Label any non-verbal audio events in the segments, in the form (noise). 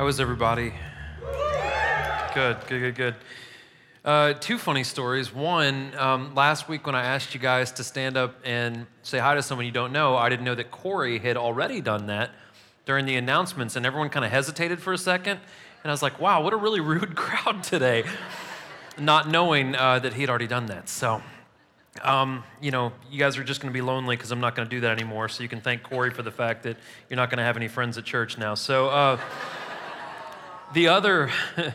How was everybody? Good, good, good, good. Uh, two funny stories. One, um, last week when I asked you guys to stand up and say hi to someone you don't know, I didn't know that Corey had already done that during the announcements, and everyone kind of hesitated for a second. And I was like, wow, what a really (laughs) rude crowd today, not knowing uh, that he had already done that. So, um, you know, you guys are just going to be lonely because I'm not going to do that anymore. So you can thank Corey for the fact that you're not going to have any friends at church now. So, uh, the other. (laughs)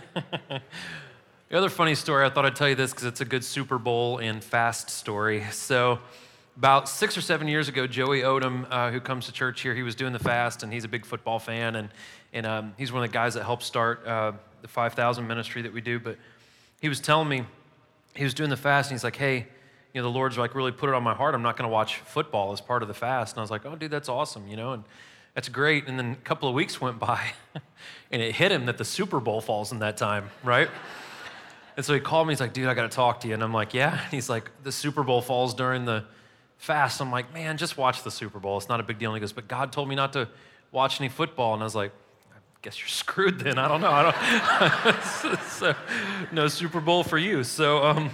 The other funny story, I thought I'd tell you this because it's a good Super Bowl and fast story. So, about six or seven years ago, Joey Odom, uh, who comes to church here, he was doing the fast, and he's a big football fan, and, and um, he's one of the guys that helped start uh, the 5,000 ministry that we do. But he was telling me, he was doing the fast, and he's like, hey, you know, the Lord's like really put it on my heart. I'm not going to watch football as part of the fast. And I was like, oh, dude, that's awesome, you know, and that's great. And then a couple of weeks went by, (laughs) and it hit him that the Super Bowl falls in that time, right? And so he called me. He's like, dude, I got to talk to you. And I'm like, yeah. And he's like, the Super Bowl falls during the fast. I'm like, man, just watch the Super Bowl. It's not a big deal. And he goes, but God told me not to watch any football. And I was like, I guess you're (laughs) screwed then. I don't know. I don't. (laughs) so, no Super Bowl for you. So, um,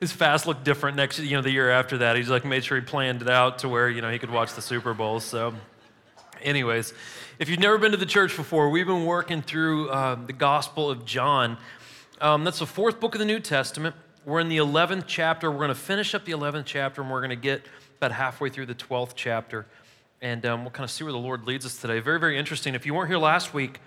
his fast looked different next, you know, the year after that. He's like made sure he planned it out to where you know he could watch the Super Bowl. So, anyways. If you've never been to the church before, we've been working through uh, the Gospel of John. Um, that's the fourth book of the New Testament. We're in the 11th chapter. We're going to finish up the 11th chapter, and we're going to get about halfway through the 12th chapter. And um, we'll kind of see where the Lord leads us today. Very, very interesting. If you weren't here last week,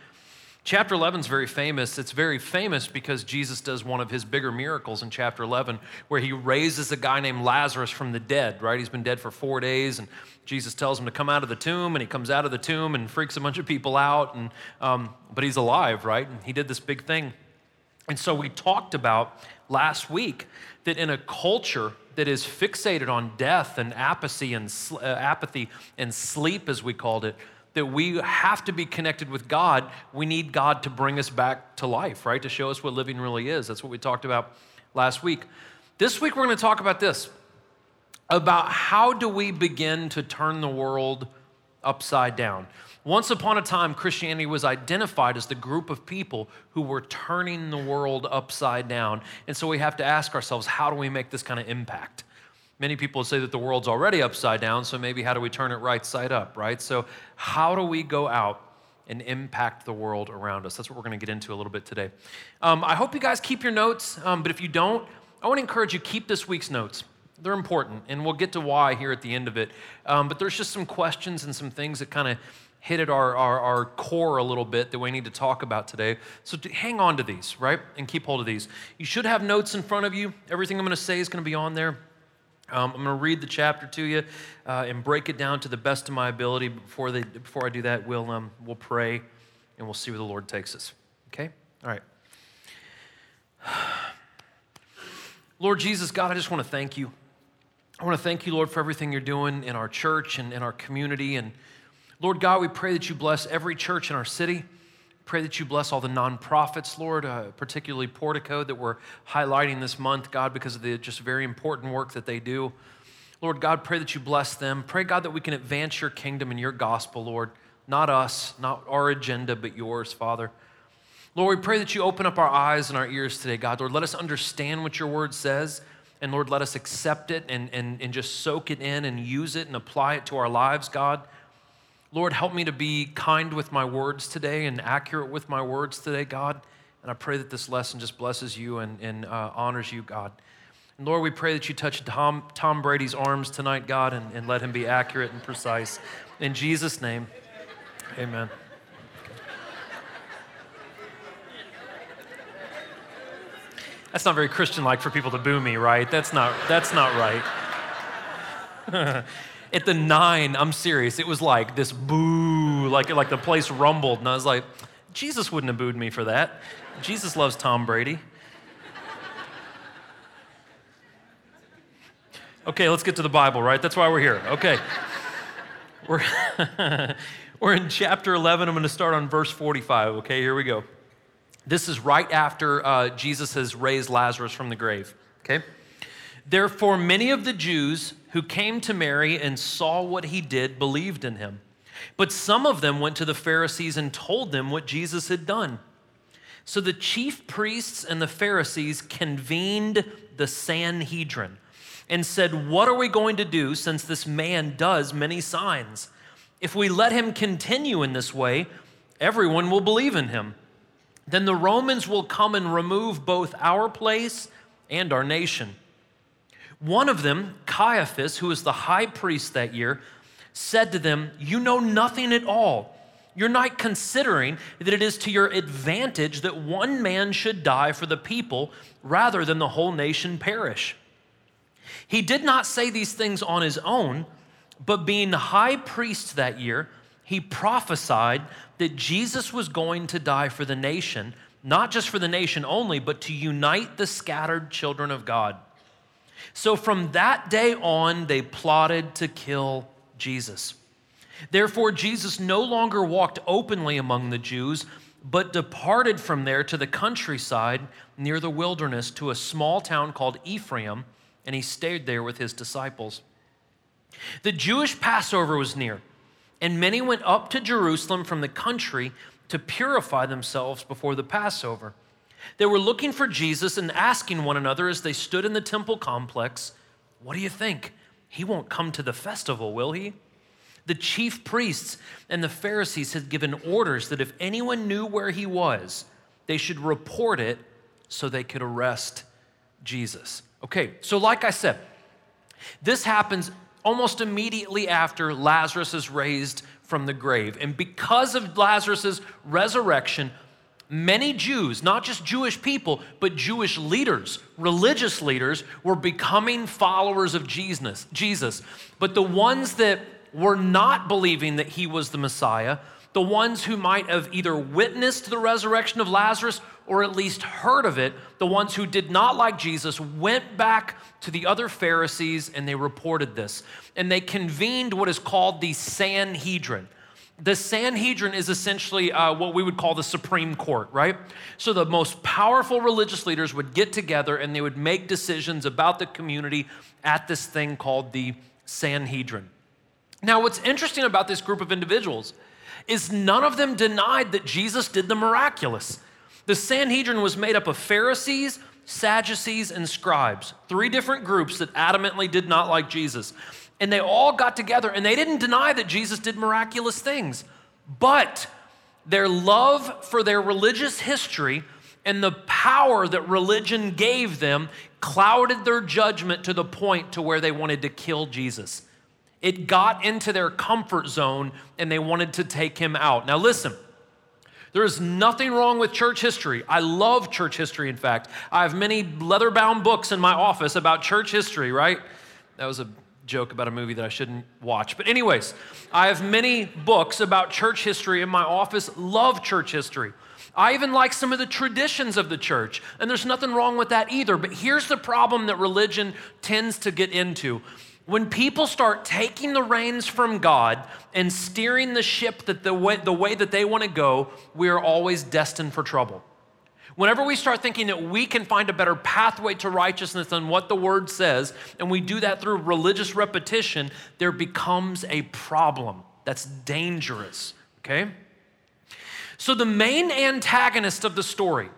Chapter 11 is very famous. It's very famous because Jesus does one of his bigger miracles in chapter 11, where he raises a guy named Lazarus from the dead, right? He's been dead for four days, and Jesus tells him to come out of the tomb, and he comes out of the tomb and freaks a bunch of people out, and, um, but he's alive, right? And he did this big thing. And so we talked about last week that in a culture that is fixated on death and apathy and, uh, apathy and sleep, as we called it, that we have to be connected with God. We need God to bring us back to life, right? To show us what living really is. That's what we talked about last week. This week, we're going to talk about this about how do we begin to turn the world upside down. Once upon a time, Christianity was identified as the group of people who were turning the world upside down. And so we have to ask ourselves, how do we make this kind of impact? Many people say that the world's already upside down, so maybe how do we turn it right side up, right? So, how do we go out and impact the world around us? That's what we're going to get into a little bit today. Um, I hope you guys keep your notes, um, but if you don't, I want to encourage you keep this week's notes. They're important, and we'll get to why here at the end of it. Um, but there's just some questions and some things that kind of hit at our, our, our, core a little bit that we need to talk about today. So to hang on to these, right? And keep hold of these. You should have notes in front of you. Everything I'm going to say is going to be on there. Um, I'm going to read the chapter to you uh, and break it down to the best of my ability. Before, they, before I do that, we'll, um, we'll pray and we'll see where the Lord takes us. Okay? All right. (sighs) Lord Jesus, God, I just want to thank you. I want to thank you, Lord, for everything you're doing in our church and in our community. And Lord God, we pray that you bless every church in our city. Pray that you bless all the nonprofits, Lord, uh, particularly Portico that we're highlighting this month, God, because of the just very important work that they do. Lord God, pray that you bless them. Pray, God, that we can advance your kingdom and your gospel, Lord. Not us, not our agenda, but yours, Father. Lord, we pray that you open up our eyes and our ears today, God. Lord, let us understand what your word says. And Lord, let us accept it and, and, and just soak it in and use it and apply it to our lives, God. Lord, help me to be kind with my words today and accurate with my words today, God. And I pray that this lesson just blesses you and, and uh, honors you, God. And Lord, we pray that you touch Tom, Tom Brady's arms tonight, God, and, and let him be accurate and precise. In Jesus' name, amen. That's not very Christian like for people to boo me, right? That's not, that's not right. (laughs) at the nine, I'm serious, it was like this boo, like, like the place rumbled. And I was like, Jesus wouldn't have booed me for that. Jesus loves Tom Brady. Okay, let's get to the Bible, right? That's why we're here. Okay. We're, (laughs) we're in chapter 11. I'm going to start on verse 45. Okay, here we go. This is right after uh, Jesus has raised Lazarus from the grave. Okay? Therefore, many of the Jews who came to Mary and saw what he did believed in him. But some of them went to the Pharisees and told them what Jesus had done. So the chief priests and the Pharisees convened the Sanhedrin and said, What are we going to do since this man does many signs? If we let him continue in this way, everyone will believe in him. Then the Romans will come and remove both our place and our nation. One of them, Caiaphas, who was the high priest that year, said to them, You know nothing at all. You're not considering that it is to your advantage that one man should die for the people rather than the whole nation perish. He did not say these things on his own, but being high priest that year, he prophesied that Jesus was going to die for the nation, not just for the nation only, but to unite the scattered children of God. So from that day on, they plotted to kill Jesus. Therefore, Jesus no longer walked openly among the Jews, but departed from there to the countryside near the wilderness to a small town called Ephraim, and he stayed there with his disciples. The Jewish Passover was near, and many went up to Jerusalem from the country to purify themselves before the Passover. They were looking for Jesus and asking one another as they stood in the temple complex, What do you think? He won't come to the festival, will he? The chief priests and the Pharisees had given orders that if anyone knew where he was, they should report it so they could arrest Jesus. Okay, so like I said, this happens almost immediately after Lazarus is raised from the grave. And because of Lazarus' resurrection, many Jews, not just Jewish people, but Jewish leaders, religious leaders, were becoming followers of Jesus. Jesus. But the ones that were not believing that he was the Messiah, the ones who might have either witnessed the resurrection of Lazarus or at least heard of it, the ones who did not like Jesus, went back to the other Pharisees and they reported this. And they convened what is called the Sanhedrin. The Sanhedrin is essentially uh, what we would call the Supreme Court, right? So the most powerful religious leaders would get together and they would make decisions about the community at this thing called the Sanhedrin. Now, what's interesting about this group of individuals is none of them denied that Jesus did the miraculous. The Sanhedrin was made up of Pharisees, Sadducees, and scribes, three different groups that adamantly did not like Jesus. And they all got together and they didn't deny that Jesus did miraculous things. But their love for their religious history and the power that religion gave them clouded their judgment to the point to where they wanted to kill Jesus. It got into their comfort zone and they wanted to take him out. Now, listen, there is nothing wrong with church history. I love church history, in fact. I have many leather bound books in my office about church history, right? That was a joke about a movie that I shouldn't watch. But, anyways, I have many books about church history in my office, love church history. I even like some of the traditions of the church, and there's nothing wrong with that either. But here's the problem that religion tends to get into when people start taking the reins from God and steering the ship that the way, the way that they want to go, we are always destined for trouble. Whenever we start thinking that we can find a better pathway to righteousness than what the word says, and we do that through religious repetition, there becomes a problem that's dangerous, okay? So, the main antagonist of the story,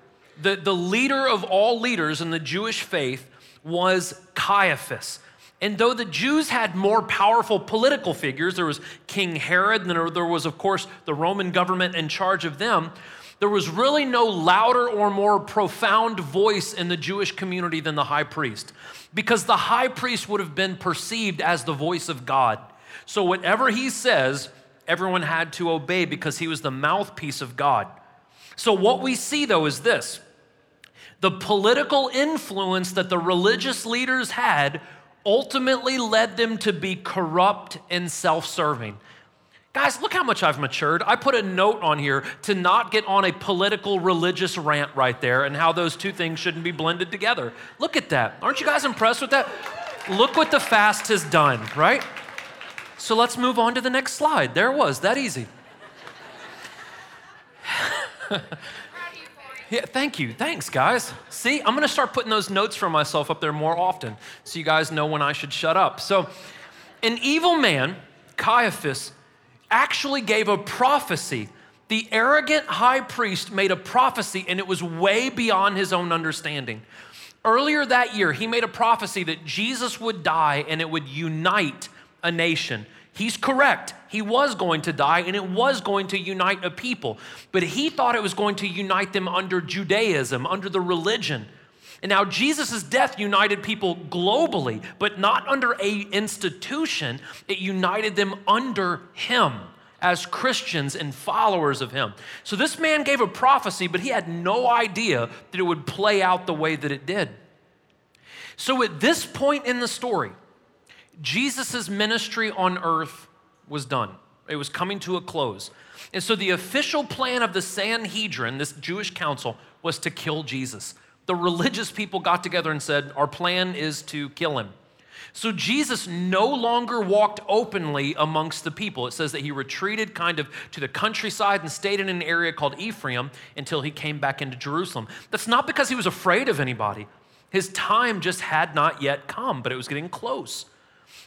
the, the leader of all leaders in the Jewish faith, was Caiaphas. And though the Jews had more powerful political figures, there was King Herod, and there was, of course, the Roman government in charge of them, there was really no louder or more profound voice in the Jewish community than the high priest, because the high priest would have been perceived as the voice of God. So whatever he says, everyone had to obey because he was the mouthpiece of God. So what we see, though, is this the political influence that the religious leaders had ultimately led them to be corrupt and self serving. Guys, look how much I've matured. I put a note on here to not get on a political religious rant right there and how those two things shouldn't be blended together. Look at that. Aren't you guys impressed with that? Look what the fast has done, right? So let's move on to the next slide. There was, that easy. (laughs) Yeah, thank you. Thanks, guys. See, I'm going to start putting those notes for myself up there more often so you guys know when I should shut up. So, an evil man, Caiaphas, actually gave a prophecy. The arrogant high priest made a prophecy, and it was way beyond his own understanding. Earlier that year, he made a prophecy that Jesus would die and it would unite a nation. He's correct. He was going to die and it was going to unite a people. But he thought it was going to unite them under Judaism, under the religion. And now Jesus' death united people globally, but not under a institution. It united them under him as Christians and followers of him. So this man gave a prophecy, but he had no idea that it would play out the way that it did. So at this point in the story, Jesus' ministry on earth was done. It was coming to a close. And so the official plan of the Sanhedrin, this Jewish council, was to kill Jesus. The religious people got together and said, Our plan is to kill him. So Jesus no longer walked openly amongst the people. It says that he retreated kind of to the countryside and stayed in an area called Ephraim until he came back into Jerusalem. That's not because he was afraid of anybody. His time just had not yet come, but it was getting close.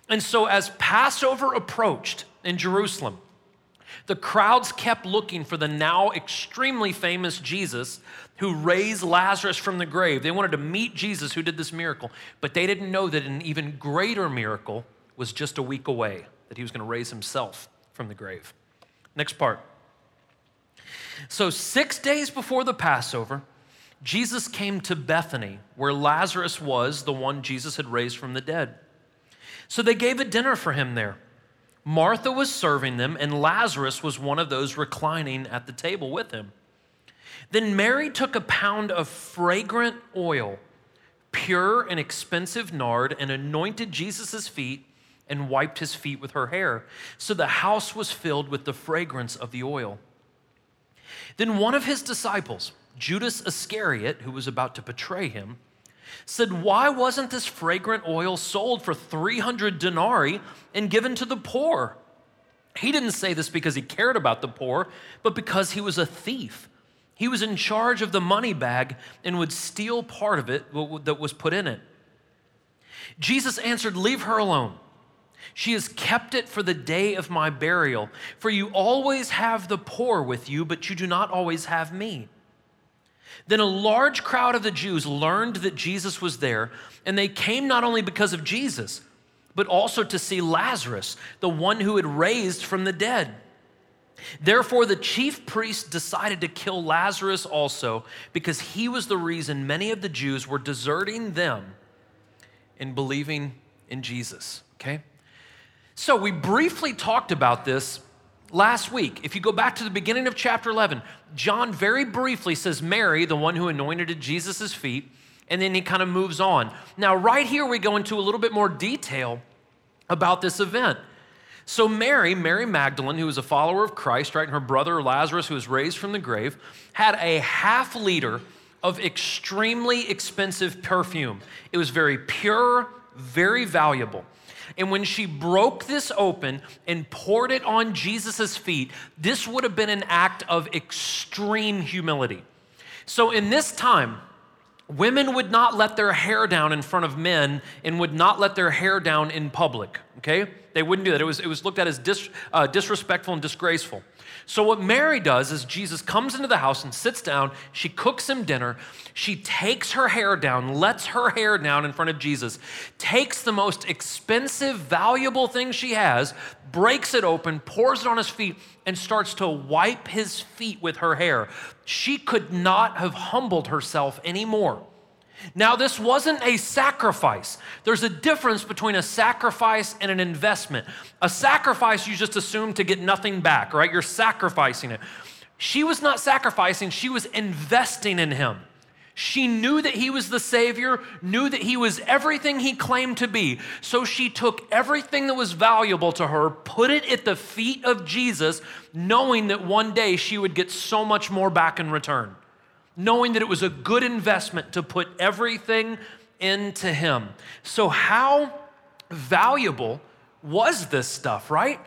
And so, as Passover approached in Jerusalem, the crowds kept looking for the now extremely famous Jesus who raised Lazarus from the grave. They wanted to meet Jesus who did this miracle, but they didn't know that an even greater miracle was just a week away, that he was going to raise himself from the grave. Next part. So, six days before the Passover, Jesus came to Bethany, where Lazarus was, the one Jesus had raised from the dead. So they gave a dinner for him there. Martha was serving them, and Lazarus was one of those reclining at the table with him. Then Mary took a pound of fragrant oil, pure and expensive nard, and anointed Jesus' feet and wiped his feet with her hair. So the house was filled with the fragrance of the oil. Then one of his disciples, Judas Iscariot, who was about to betray him, said, Why wasn't this fragrant oil sold for 300 denarii and given to the poor? He didn't say this because he cared about the poor, but because he was a thief. He was in charge of the money bag and would steal part of it that was put in it. Jesus answered, Leave her alone. She has kept it for the day of my burial. For you always have the poor with you, but you do not always have me. Then a large crowd of the Jews learned that Jesus was there, and they came not only because of Jesus, but also to see Lazarus, the one who had raised from the dead. Therefore, the chief priests decided to kill Lazarus also, because he was the reason many of the Jews were deserting them and believing in Jesus. Okay? So, we briefly talked about this last week. If you go back to the beginning of chapter 11, John very briefly says Mary, the one who anointed Jesus' feet, and then he kind of moves on. Now, right here, we go into a little bit more detail about this event. So, Mary, Mary Magdalene, who was a follower of Christ, right, and her brother Lazarus, who was raised from the grave, had a half liter of extremely expensive perfume. It was very pure, very valuable. And when she broke this open and poured it on Jesus' feet, this would have been an act of extreme humility. So, in this time, women would not let their hair down in front of men and would not let their hair down in public, okay? They wouldn't do that. It was, it was looked at as dis, uh, disrespectful and disgraceful. So, what Mary does is Jesus comes into the house and sits down. She cooks him dinner. She takes her hair down, lets her hair down in front of Jesus, takes the most expensive, valuable thing she has, breaks it open, pours it on his feet, and starts to wipe his feet with her hair. She could not have humbled herself anymore. Now, this wasn't a sacrifice. There's a difference between a sacrifice and an investment. A sacrifice, you just assume to get nothing back, right? You're sacrificing it. She was not sacrificing, she was investing in him. She knew that he was the Savior, knew that he was everything he claimed to be. So she took everything that was valuable to her, put it at the feet of Jesus, knowing that one day she would get so much more back in return knowing that it was a good investment to put everything into Him. So, how valuable was this stuff, right?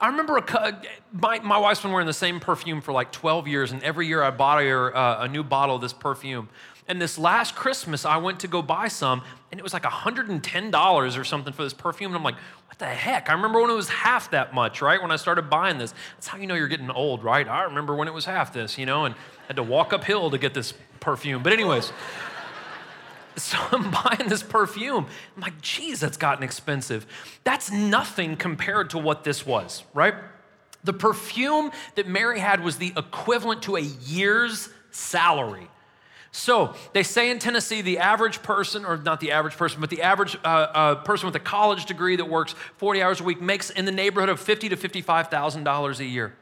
I remember a, my, my wife's been wearing the same perfume for like 12 years, and every year I bought her uh, a new bottle of this perfume. And this last Christmas, I went to go buy some, and it was like $110 or something for this perfume. And I'm like, what the heck? I remember when it was half that much, right? When I started buying this. That's how you know you're getting old, right? I remember when it was half this, you know, and had to walk uphill to get this perfume. But, anyways, (laughs) so I'm buying this perfume. I'm like, geez, that's gotten expensive. That's nothing compared to what this was, right? The perfume that Mary had was the equivalent to a year's salary. So they say in Tennessee, the average person, or not the average person, but the average uh, uh, person with a college degree that works 40 hours a week makes in the neighborhood of fifty to fifty-five thousand dollars a year.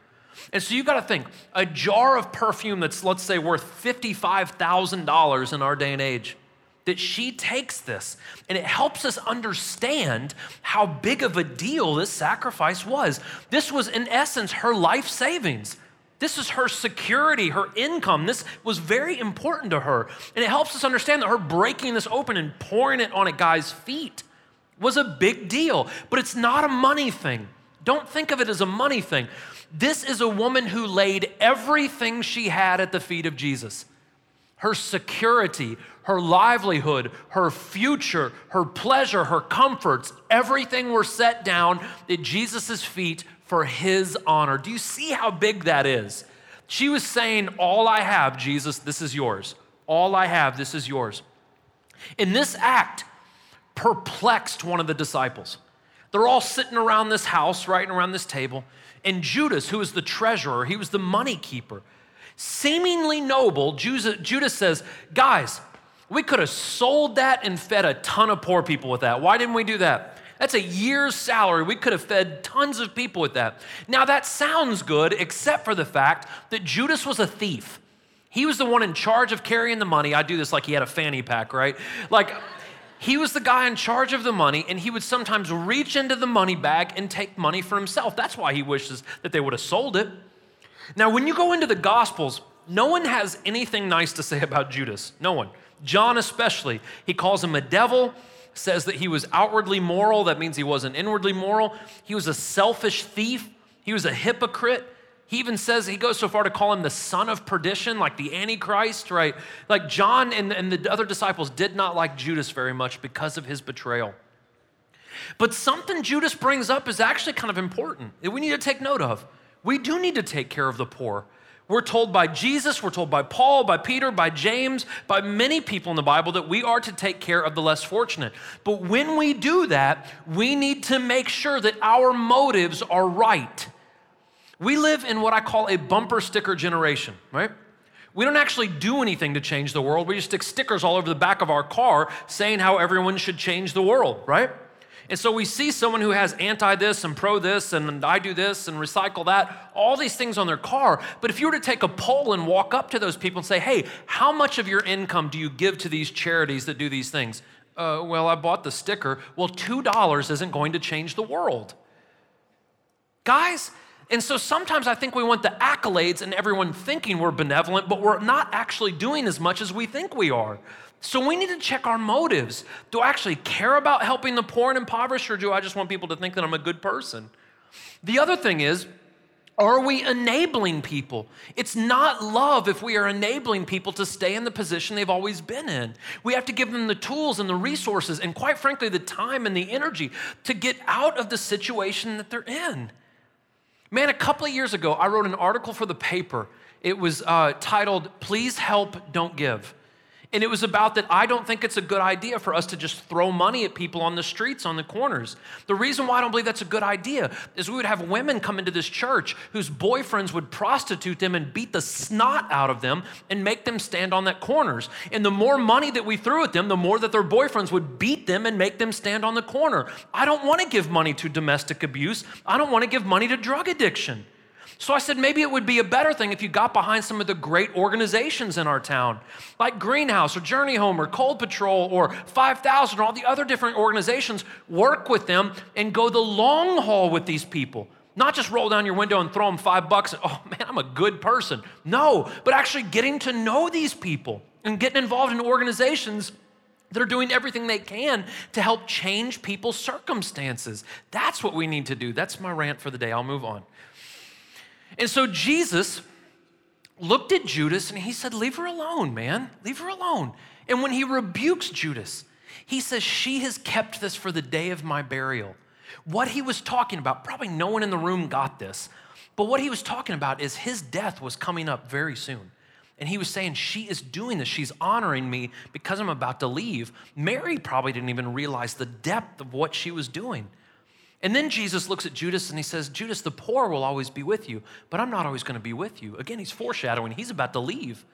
And so you got to think, a jar of perfume that's let's say worth fifty-five thousand dollars in our day and age. That she takes this and it helps us understand how big of a deal this sacrifice was. This was, in essence, her life savings. This is her security, her income. This was very important to her. And it helps us understand that her breaking this open and pouring it on a guy's feet was a big deal. But it's not a money thing. Don't think of it as a money thing. This is a woman who laid everything she had at the feet of Jesus her security, her livelihood, her future, her pleasure, her comforts, everything were set down at Jesus' feet for his honor. Do you see how big that is? She was saying, All I have, Jesus, this is yours. All I have, this is yours. In this act, perplexed one of the disciples. They're all sitting around this house, right around this table. And Judas, who was the treasurer, he was the money keeper, seemingly noble, Judas says, Guys, we could have sold that and fed a ton of poor people with that. Why didn't we do that? That's a year's salary. We could have fed tons of people with that. Now, that sounds good, except for the fact that Judas was a thief. He was the one in charge of carrying the money. I do this like he had a fanny pack, right? Like, he was the guy in charge of the money, and he would sometimes reach into the money bag and take money for himself. That's why he wishes that they would have sold it. Now, when you go into the Gospels, no one has anything nice to say (laughs) about Judas. No one. John, especially. He calls him a devil says that he was outwardly moral. That means he wasn't inwardly moral. He was a selfish thief. He was a hypocrite. He even says, he goes so far to call him the son of perdition, like the Antichrist, right? Like John and, and the other disciples did not like Judas very much because of his betrayal. But something Judas brings up is actually kind of important that we need to take note of. We do need to take care of the poor. We're told by Jesus, we're told by Paul, by Peter, by James, by many people in the Bible that we are to take care of the less fortunate. But when we do that, we need to make sure that our motives are right. We live in what I call a bumper sticker generation, right? We don't actually do anything to change the world. We just stick stickers all over the back of our car saying how everyone should change the world, right? And so we see someone who has anti this and pro this and I do this and recycle that, all these things on their car. But if you were to take a poll and walk up to those people and say, hey, how much of your income do you give to these charities that do these things? Uh, well, I bought the sticker. Well, $2 isn't going to change the world. Guys, and so sometimes I think we want the accolades and everyone thinking we're benevolent, but we're not actually doing as much as we think we are. So we need to check our motives. Do I actually care about helping the poor and impoverished, or do I just want people to think that I'm a good person? The other thing is, are we enabling people? It's not love if we are enabling people to stay in the position they've always been in. We have to give them the tools and the resources, and quite frankly, the time and the energy to get out of the situation that they're in. Man, a couple of years ago, I wrote an article for the paper. It was uh, titled, Please Help, Don't Give. And it was about that I don't think it's a good idea for us to just throw money at people on the streets, on the corners. The reason why I don't believe that's a good idea is we would have women come into this church whose boyfriends would prostitute them and beat the snot out of them and make them stand on that corners. And the more money that we threw at them, the more that their boyfriends would beat them and make them stand on the corner. I don't want to give money to domestic abuse. I don't want to give money to drug addiction. So I said, maybe it would be a better thing if you got behind some of the great organizations in our town, like Greenhouse or Journey Home or Cold Patrol or 5000 or all the other different organizations. Work with them and go the long haul with these people. Not just roll down your window and throw them five bucks. And, oh man, I'm a good person. No, but actually getting to know these people and getting involved in organizations that are doing everything they can to help change people's circumstances. That's what we need to do. That's my rant for the day. I'll move on. And so Jesus looked at Judas and he said, Leave her alone, man. Leave her alone. And when he rebukes Judas, he says, She has kept this for the day of my burial. What he was talking about, probably no one in the room got this, but what he was talking about is his death was coming up very soon. And he was saying, She is doing this. She's honoring me because I'm about to leave. Mary probably didn't even realize the depth of what she was doing. And then Jesus looks at Judas and he says, Judas, the poor will always be with you, but I'm not always going to be with you. Again, he's foreshadowing, he's about to leave.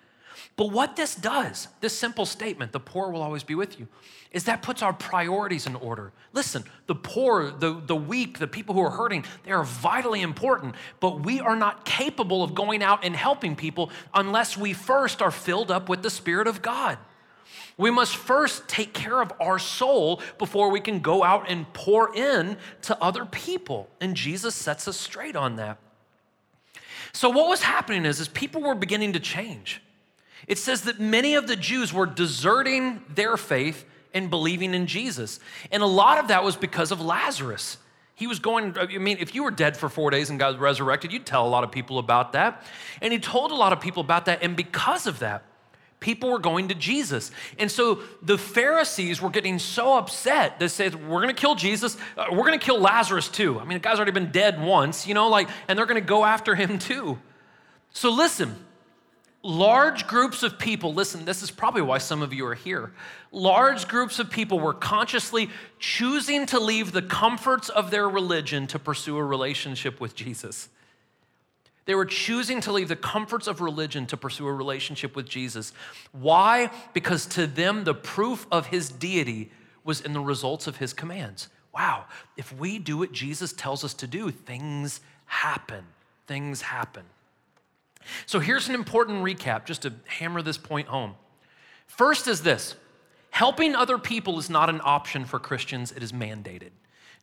But what this does, this simple statement, the poor will always be with you, is that puts our priorities in order. Listen, the poor, the, the weak, the people who are hurting, they are vitally important, but we are not capable of going out and helping people unless we first are filled up with the Spirit of God. We must first take care of our soul before we can go out and pour in to other people. And Jesus sets us straight on that. So what was happening is, is people were beginning to change. It says that many of the Jews were deserting their faith and believing in Jesus. And a lot of that was because of Lazarus. He was going, I mean, if you were dead for four days and got resurrected, you'd tell a lot of people about that. And he told a lot of people about that. And because of that, people were going to Jesus. And so the Pharisees were getting so upset. They said, We're going to kill Jesus. Uh, we're going to kill Lazarus too. I mean, the guy's already been dead once, you know, like, and they're going to go after him too. So listen, large groups of people, listen, this is probably why some of you are here. Large groups of people were consciously choosing to leave the comforts of their religion to pursue a relationship with Jesus. They were choosing to leave the comforts of religion to pursue a relationship with Jesus. Why? Because to them, the proof of his deity was in the results of his commands. Wow, if we do what Jesus tells us to do, things happen. Things happen. So here's an important recap just to hammer this point home. First is this helping other people is not an option for Christians, it is mandated.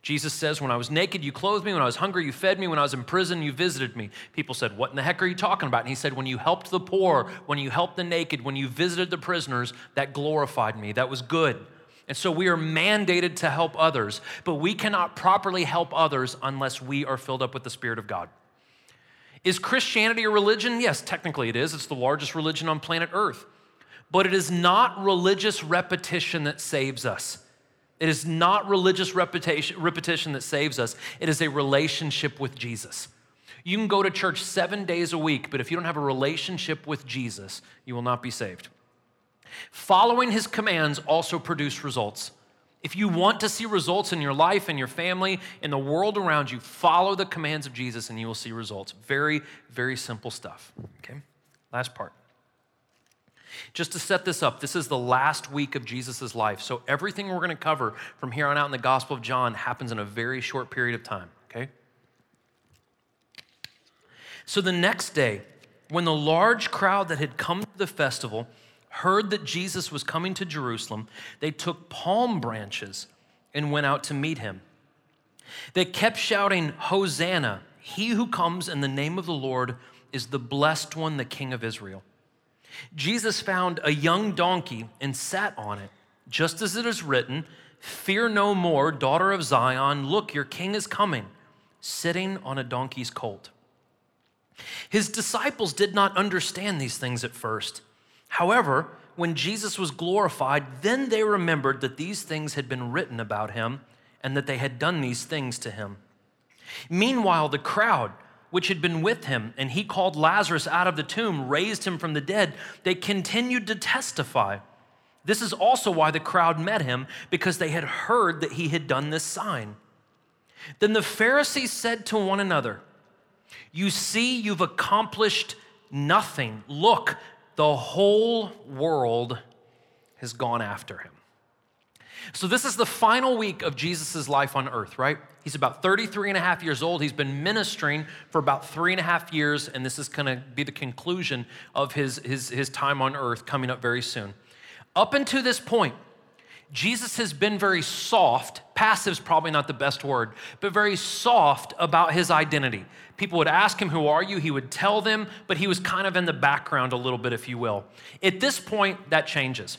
Jesus says, When I was naked, you clothed me. When I was hungry, you fed me. When I was in prison, you visited me. People said, What in the heck are you talking about? And he said, When you helped the poor, when you helped the naked, when you visited the prisoners, that glorified me. That was good. And so we are mandated to help others, but we cannot properly help others unless we are filled up with the Spirit of God. Is Christianity a religion? Yes, technically it is. It's the largest religion on planet Earth. But it is not religious repetition that saves us. It is not religious repetition, that saves us, it is a relationship with Jesus. You can go to church seven days a week, but if you don't have a relationship with Jesus, you will not be saved. Following his commands also produce results. If you want to see results in your life in your family, in the world around you, follow the commands of Jesus and you will see results. Very, very simple stuff. Okay? Last part. Just to set this up, this is the last week of Jesus' life. So everything we're going to cover from here on out in the Gospel of John happens in a very short period of time. Okay? So the next day, when the large crowd that had come to the festival, heard that Jesus was coming to Jerusalem, they took palm branches and went out to meet him. They kept shouting, Hosanna! He who comes in the name of the Lord is the blessed one, the King of Israel. Jesus found a young donkey and sat on it, just as it is written, Fear no more, daughter of Zion. Look, your king is coming, sitting on a donkey's colt. His disciples did not understand these things at first. However, when Jesus was glorified, then they remembered that these things had been written about him and that they had done these things to him. Meanwhile, the crowd, which had been with him, and he called Lazarus out of the tomb, raised him from the dead, they continued to testify. This is also why the crowd met him, because they had heard that he had done this sign. Then the Pharisees said to one another, You see, you've accomplished nothing. Look, the whole world has gone after him. So, this is the final week of Jesus' life on earth, right? He's about 33 and a half years old. He's been ministering for about three and a half years, and this is going to be the conclusion of his, his, his time on earth coming up very soon. Up until this point, Jesus has been very soft, passive is probably not the best word, but very soft about his identity. People would ask him, Who are you? He would tell them, but he was kind of in the background a little bit, if you will. At this point, that changes.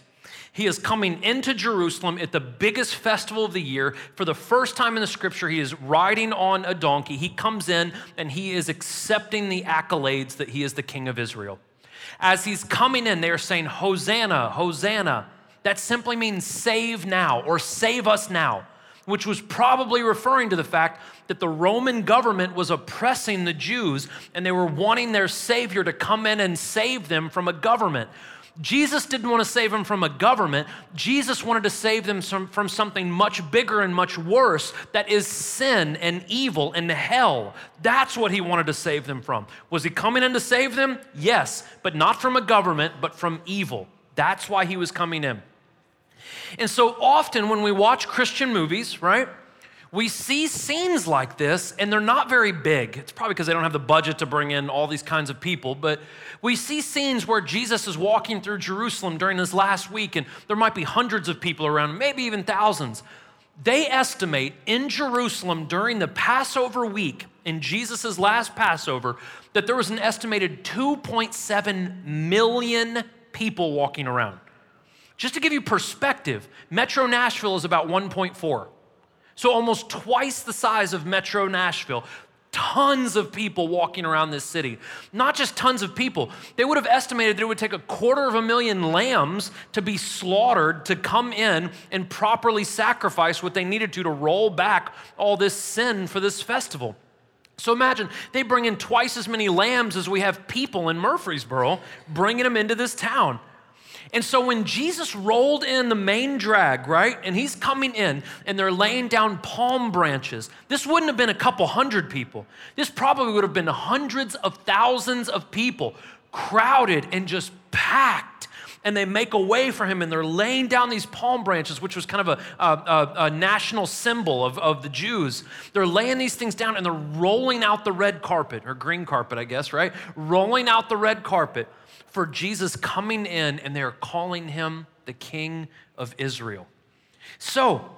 He is coming into Jerusalem at the biggest festival of the year. For the first time in the scripture, he is riding on a donkey. He comes in and he is accepting the accolades that he is the king of Israel. As he's coming in, they are saying, Hosanna, Hosanna. That simply means save now or save us now, which was probably referring to the fact that the Roman government was oppressing the Jews and they were wanting their Savior to come in and save them from a government. Jesus didn't want to save them from a government. Jesus wanted to save them from, from something much bigger and much worse that is sin and evil and hell. That's what he wanted to save them from. Was he coming in to save them? Yes, but not from a government, but from evil. That's why he was coming in. And so often when we watch Christian movies, right? We see scenes like this, and they're not very big. It's probably because they don't have the budget to bring in all these kinds of people, but we see scenes where Jesus is walking through Jerusalem during his last week, and there might be hundreds of people around, maybe even thousands. They estimate in Jerusalem during the Passover week, in Jesus' last Passover, that there was an estimated 2.7 million people walking around. Just to give you perspective, Metro Nashville is about 1.4. So, almost twice the size of Metro Nashville. Tons of people walking around this city. Not just tons of people. They would have estimated that it would take a quarter of a million lambs to be slaughtered to come in and properly sacrifice what they needed to to roll back all this sin for this festival. So imagine they bring in twice as many lambs as we have people in Murfreesboro, bringing them into this town. And so when Jesus rolled in the main drag, right, and he's coming in and they're laying down palm branches, this wouldn't have been a couple hundred people. This probably would have been hundreds of thousands of people crowded and just packed. And they make a way for him and they're laying down these palm branches, which was kind of a, a, a national symbol of, of the Jews. They're laying these things down and they're rolling out the red carpet, or green carpet, I guess, right? Rolling out the red carpet for Jesus coming in and they're calling him the King of Israel. So,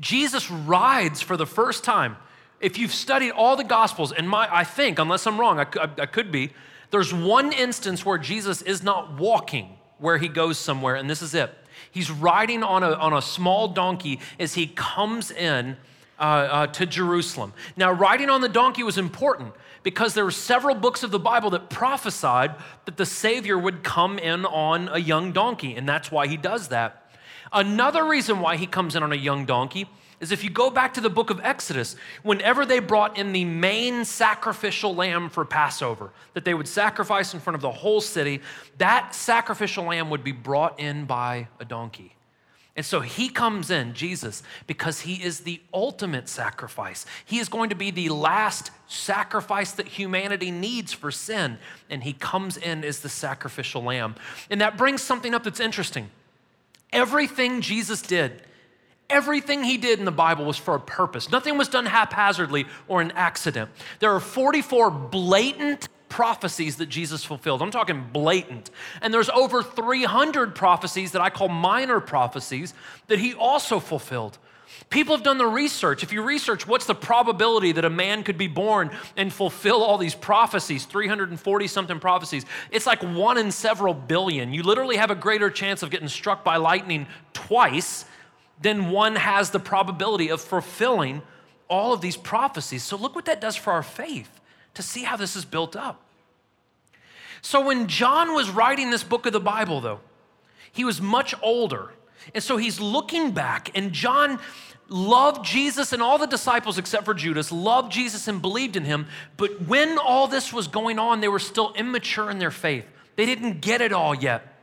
Jesus rides for the first time. If you've studied all the Gospels, and my, I think, unless I'm wrong, I, I, I could be, there's one instance where Jesus is not walking where he goes somewhere, and this is it. He's riding on a, on a small donkey as he comes in uh, uh, to Jerusalem. Now, riding on the donkey was important because there were several books of the Bible that prophesied that the Savior would come in on a young donkey, and that's why he does that. Another reason why he comes in on a young donkey is if you go back to the book of Exodus, whenever they brought in the main sacrificial lamb for Passover that they would sacrifice in front of the whole city, that sacrificial lamb would be brought in by a donkey. And so he comes in, Jesus, because he is the ultimate sacrifice. He is going to be the last sacrifice that humanity needs for sin. And he comes in as the sacrificial lamb. And that brings something up that's interesting. Everything Jesus did, everything he did in the Bible was for a purpose. Nothing was done haphazardly or an accident. There are 44 blatant prophecies that Jesus fulfilled. I'm talking blatant. And there's over 300 prophecies that I call minor prophecies that he also fulfilled. People have done the research. If you research what's the probability that a man could be born and fulfill all these prophecies, 340 something prophecies, it's like one in several billion. You literally have a greater chance of getting struck by lightning twice than one has the probability of fulfilling all of these prophecies. So look what that does for our faith to see how this is built up. So when John was writing this book of the Bible, though, he was much older. And so he's looking back, and John loved Jesus and all the disciples except for Judas, loved Jesus and believed in him. But when all this was going on, they were still immature in their faith. They didn't get it all yet.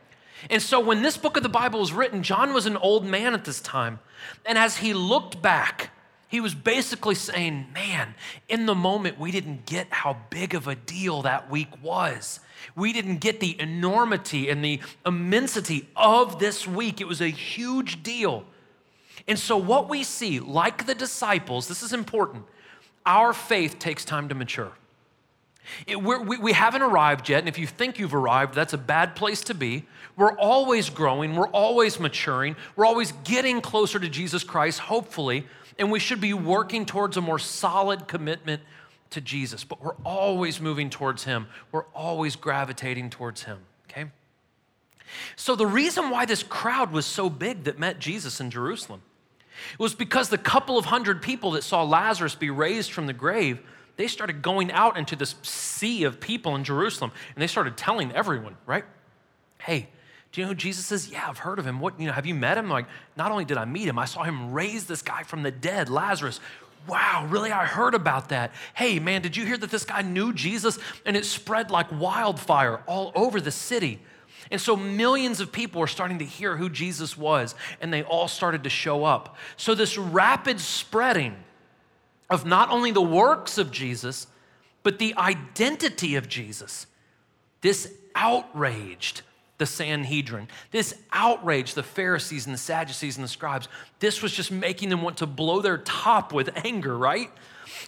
And so when this book of the Bible was written, John was an old man at this time. And as he looked back, he was basically saying, Man, in the moment, we didn't get how big of a deal that week was. We didn't get the enormity and the immensity of this week. It was a huge deal. And so, what we see, like the disciples, this is important, our faith takes time to mature. It, we, we haven't arrived yet, and if you think you've arrived, that's a bad place to be. We're always growing, we're always maturing, we're always getting closer to Jesus Christ, hopefully, and we should be working towards a more solid commitment to Jesus. But we're always moving towards Him, we're always gravitating towards Him, okay? So, the reason why this crowd was so big that met Jesus in Jerusalem it was because the couple of hundred people that saw Lazarus be raised from the grave they started going out into this sea of people in Jerusalem and they started telling everyone, right? Hey, do you know who Jesus is? Yeah, I've heard of him. What, you know, have you met him? Like, not only did I meet him, I saw him raise this guy from the dead, Lazarus. Wow, really? I heard about that. Hey, man, did you hear that this guy knew Jesus? And it spread like wildfire all over the city. And so millions of people were starting to hear who Jesus was, and they all started to show up. So, this rapid spreading of not only the works of Jesus, but the identity of Jesus, this outraged the Sanhedrin. This outraged the Pharisees and the Sadducees and the scribes. This was just making them want to blow their top with anger, right?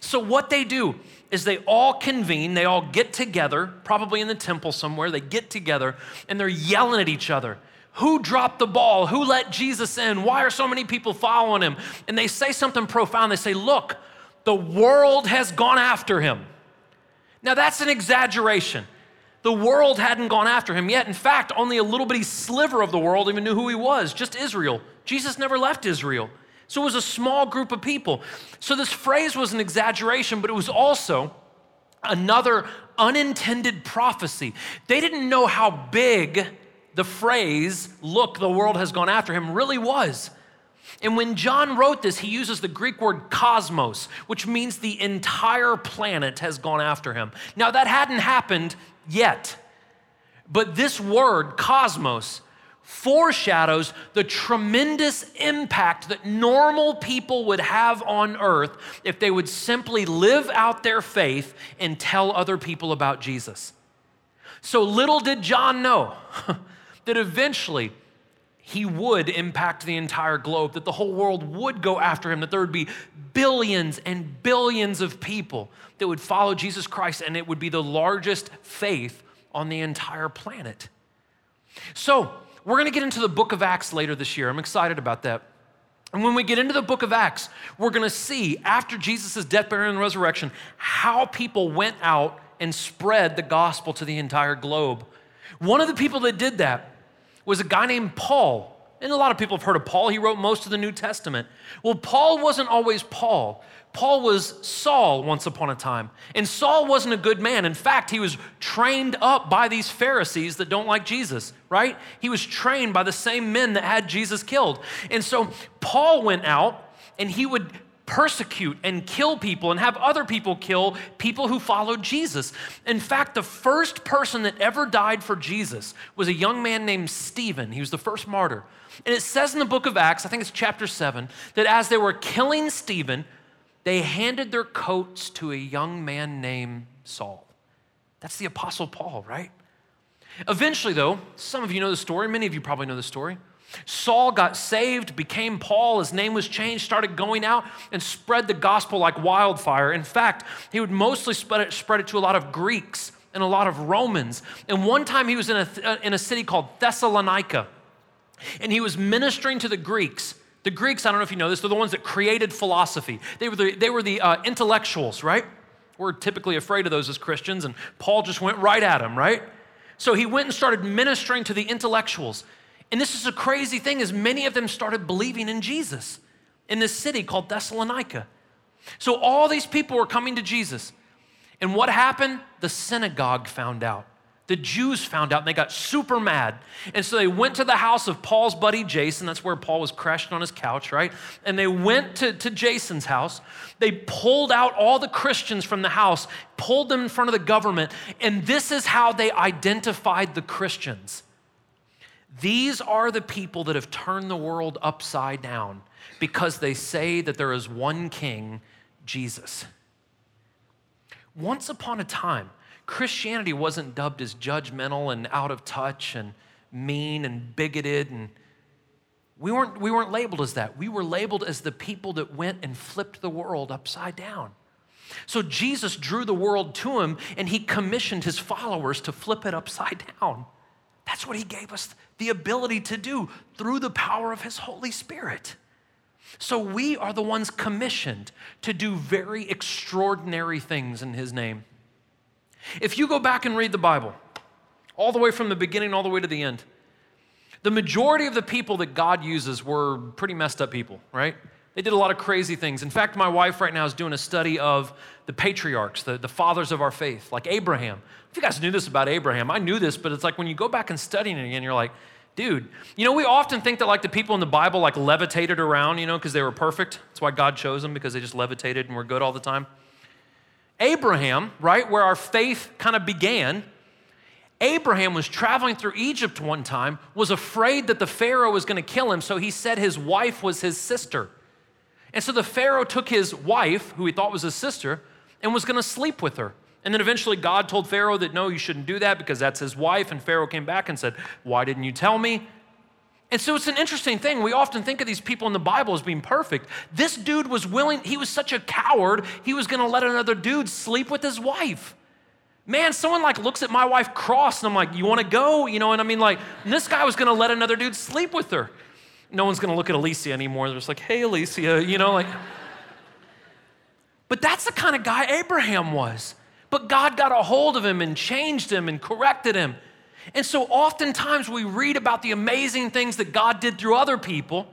So, what they do is they all convene, they all get together, probably in the temple somewhere, they get together and they're yelling at each other. Who dropped the ball? Who let Jesus in? Why are so many people following him? And they say something profound. They say, Look, the world has gone after him. Now, that's an exaggeration. The world hadn't gone after him yet. In fact, only a little bitty sliver of the world even knew who he was, just Israel. Jesus never left Israel. So it was a small group of people. So this phrase was an exaggeration, but it was also another unintended prophecy. They didn't know how big the phrase, look, the world has gone after him, really was. And when John wrote this, he uses the Greek word cosmos, which means the entire planet has gone after him. Now, that hadn't happened yet, but this word, cosmos, foreshadows the tremendous impact that normal people would have on earth if they would simply live out their faith and tell other people about Jesus. So little did John know (laughs) that eventually he would impact the entire globe, that the whole world would go after him, that there would be billions and billions of people that would follow Jesus Christ, and it would be the largest faith on the entire planet. So, we're going to get into the book of Acts later this year. I'm excited about that. And when we get into the book of Acts, we're going to see after Jesus' death, burial, and resurrection how people went out and spread the gospel to the entire globe. One of the people that did that was a guy named Paul. And a lot of people have heard of Paul. He wrote most of the New Testament. Well, Paul wasn't always Paul. Paul was Saul once upon a time. And Saul wasn't a good man. In fact, he was trained up by these Pharisees that don't like Jesus, right? He was trained by the same men that had Jesus killed. And so Paul went out and he would persecute and kill people and have other people kill people who followed Jesus. In fact, the first person that ever died for Jesus was a young man named Stephen. He was the first martyr. And it says in the book of Acts, I think it's chapter 7, that as they were killing Stephen, they handed their coats to a young man named Saul. That's the Apostle Paul, right? Eventually, though, some of you know the story, many of you probably know the story. Saul got saved, became Paul, his name was changed, started going out and spread the gospel like wildfire. In fact, he would mostly spread it, spread it to a lot of Greeks and a lot of Romans. And one time he was in a, in a city called Thessalonica, and he was ministering to the Greeks. The Greeks, I don't know if you know this, they're the ones that created philosophy. They were the, they were the uh, intellectuals, right? We're typically afraid of those as Christians, and Paul just went right at them, right? So he went and started ministering to the intellectuals. And this is a crazy thing, as many of them started believing in Jesus in this city called Thessalonica. So all these people were coming to Jesus. And what happened? The synagogue found out the Jews found out and they got super mad. And so they went to the house of Paul's buddy Jason. That's where Paul was crashing on his couch, right? And they went to, to Jason's house. They pulled out all the Christians from the house, pulled them in front of the government. And this is how they identified the Christians. These are the people that have turned the world upside down because they say that there is one king, Jesus. Once upon a time, Christianity wasn't dubbed as judgmental and out of touch and mean and bigoted and we weren't, we weren't labeled as that. We were labeled as the people that went and flipped the world upside down. So Jesus drew the world to him and he commissioned his followers to flip it upside down. That's what he gave us the ability to do through the power of his Holy Spirit. So we are the ones commissioned to do very extraordinary things in his name. If you go back and read the Bible, all the way from the beginning all the way to the end, the majority of the people that God uses were pretty messed up people, right? They did a lot of crazy things. In fact, my wife right now is doing a study of the patriarchs, the, the fathers of our faith, like Abraham. If you guys knew this about Abraham, I knew this, but it's like when you go back and studying it again, you're like, dude, you know, we often think that like the people in the Bible like levitated around, you know, because they were perfect. That's why God chose them, because they just levitated and were good all the time. Abraham, right, where our faith kind of began, Abraham was traveling through Egypt one time, was afraid that the Pharaoh was going to kill him, so he said his wife was his sister. And so the Pharaoh took his wife, who he thought was his sister, and was going to sleep with her. And then eventually God told Pharaoh that no, you shouldn't do that because that's his wife. And Pharaoh came back and said, Why didn't you tell me? And so it's an interesting thing. We often think of these people in the Bible as being perfect. This dude was willing, he was such a coward, he was going to let another dude sleep with his wife. Man, someone like looks at my wife cross and I'm like, you want to go? You know, and I mean, like, this guy was going to let another dude sleep with her no one's going to look at Alicia anymore. They're just like, hey, Alicia, you know, like. but that's the kind of guy Abraham was. But God got a hold of him and changed him and corrected him. And so oftentimes we read about the amazing things that God did through other people,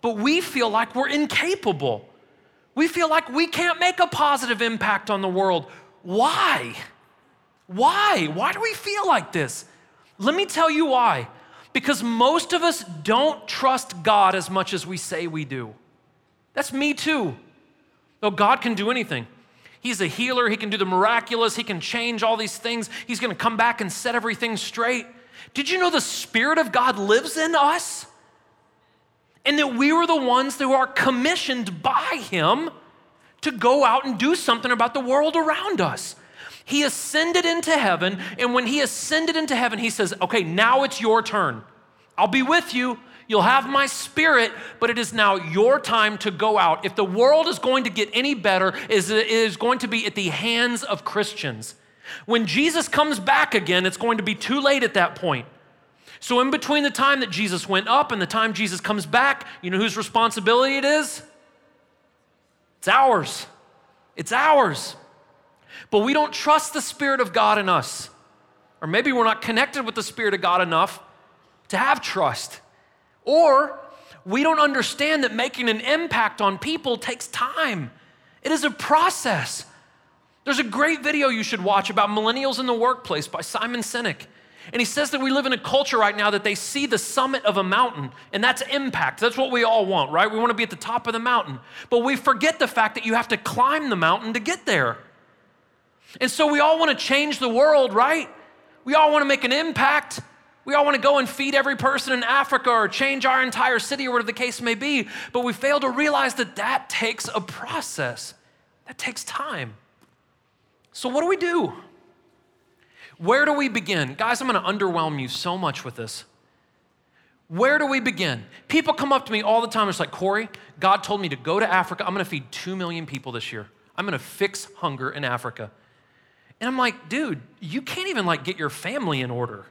but we feel like we're incapable. We feel like we can't make a positive impact on the world. Why? Why? Why do we feel like this? Let me tell you why. Because most of us don't trust God as much as we say we do. That's me too. Though God can do anything. He's a healer, He can do the miraculous, He can change all these things. He's gonna come back and set everything straight. Did you know the Spirit of God lives in us? And that we were the ones who are commissioned by Him to go out and do something about the world around us. He ascended into heaven, and when he ascended into heaven, he says, Okay, now it's your turn. I'll be with you. You'll have my spirit, but it is now your time to go out. If the world is going to get any better, it is going to be at the hands of Christians. When Jesus comes back again, it's going to be too late at that point. So, in between the time that Jesus went up and the time Jesus comes back, you know whose responsibility it is? It's ours. It's ours. But we don't trust the Spirit of God in us. Or maybe we're not connected with the Spirit of God enough to have trust. Or we don't understand that making an impact on people takes time, it is a process. There's a great video you should watch about millennials in the workplace by Simon Sinek. And he says that we live in a culture right now that they see the summit of a mountain, and that's impact. That's what we all want, right? We want to be at the top of the mountain. But we forget the fact that you have to climb the mountain to get there. And so we all want to change the world, right? We all want to make an impact. We all want to go and feed every person in Africa or change our entire city or whatever the case may be. But we fail to realize that that takes a process, that takes time. So, what do we do? Where do we begin? Guys, I'm going to underwhelm you so much with this. Where do we begin? People come up to me all the time. It's like, Corey, God told me to go to Africa. I'm going to feed 2 million people this year. I'm going to fix hunger in Africa. And I'm like, dude, you can't even like get your family in order.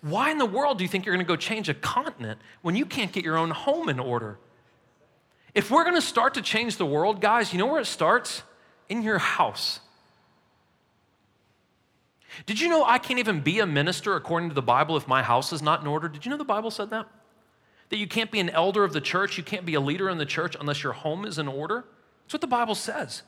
Why in the world do you think you're going to go change a continent when you can't get your own home in order? If we're going to start to change the world, guys, you know where it starts? In your house. Did you know I can't even be a minister according to the Bible if my house is not in order? Did you know the Bible said that? That you can't be an elder of the church, you can't be a leader in the church unless your home is in order? That's what the Bible says.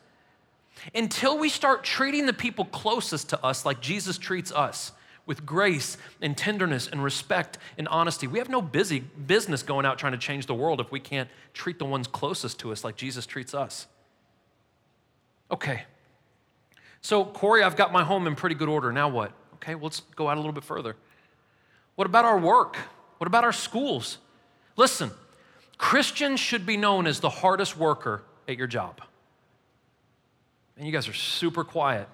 Until we start treating the people closest to us like Jesus treats us, with grace and tenderness and respect and honesty. We have no busy business going out trying to change the world if we can't treat the ones closest to us like Jesus treats us. Okay. So, Corey, I've got my home in pretty good order. Now what? Okay, well, let's go out a little bit further. What about our work? What about our schools? Listen, Christians should be known as the hardest worker at your job. And you guys are super quiet.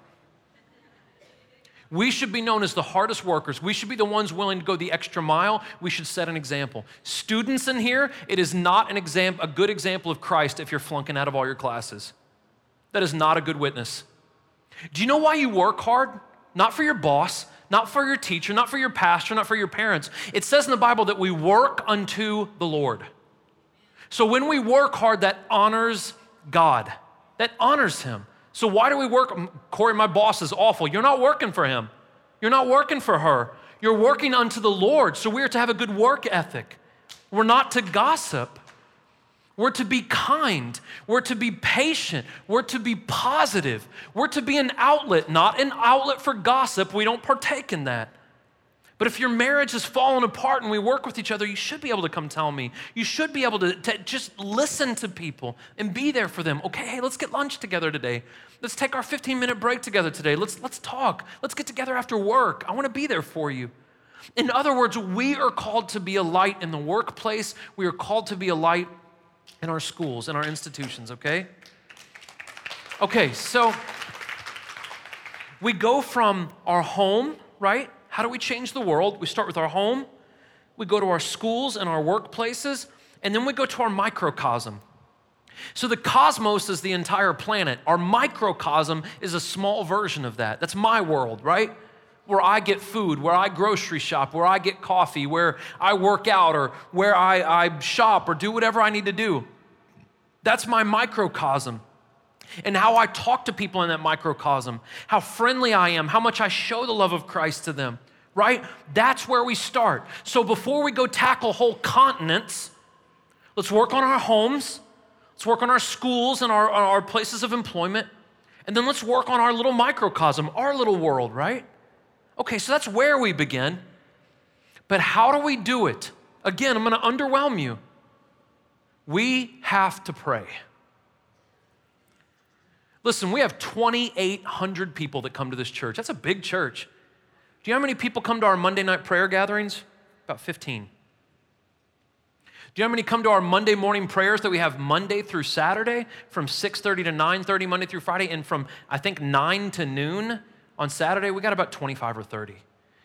We should be known as the hardest workers. We should be the ones willing to go the extra mile. We should set an example. Students in here, it is not an exam- a good example of Christ if you're flunking out of all your classes. That is not a good witness. Do you know why you work hard? Not for your boss, not for your teacher, not for your pastor, not for your parents. It says in the Bible that we work unto the Lord. So when we work hard, that honors God, that honors Him. So why do we work? Corey, my boss is awful. You're not working for him. You're not working for her. You're working unto the Lord. So we are to have a good work ethic. We're not to gossip. We're to be kind. We're to be patient. We're to be positive. We're to be an outlet, not an outlet for gossip. We don't partake in that. But if your marriage has fallen apart and we work with each other, you should be able to come tell me. You should be able to, to, just listen to people and be there for them. Okay, hey, let's get lunch together today. Let's take our 15 minute break together today. Let's, let's talk. Let's get together after work. I want to be there for you. In other words, we are called to be a light in the workplace. We are called to be a light in our schools, in our institutions, okay? Okay, so we go from our home, right? How do we change the world? We start with our home, we go to our schools and our workplaces, and then we go to our microcosm. So the cosmos is the entire planet. Our microcosm is a small version of that. That's my world, right? where I get food, where I grocery shop, where I get coffee, where I work out, or where I, I shop or do whatever I need to do. That's my microcosm. And how I talk to people in that microcosm, how friendly I am, how much I show the love of Christ to them, right? That's where we start. So before we go tackle whole continents, let's work on our homes, let's work on our schools and our, our places of employment, and then let's work on our little microcosm, our little world, right? Okay, so that's where we begin. But how do we do it? Again, I'm to underwhelm you. We have to pray. Listen, we have 2,800 people that come to this church. That's a big church. Do you know how many people come to our Monday night prayer gatherings? About 15. Do you know how many come to our Monday morning prayers that we have Monday through Saturday from 6:30 to 9:30 Monday through Friday and from I think 9 to noon on Saturday, we got about 25 or 30.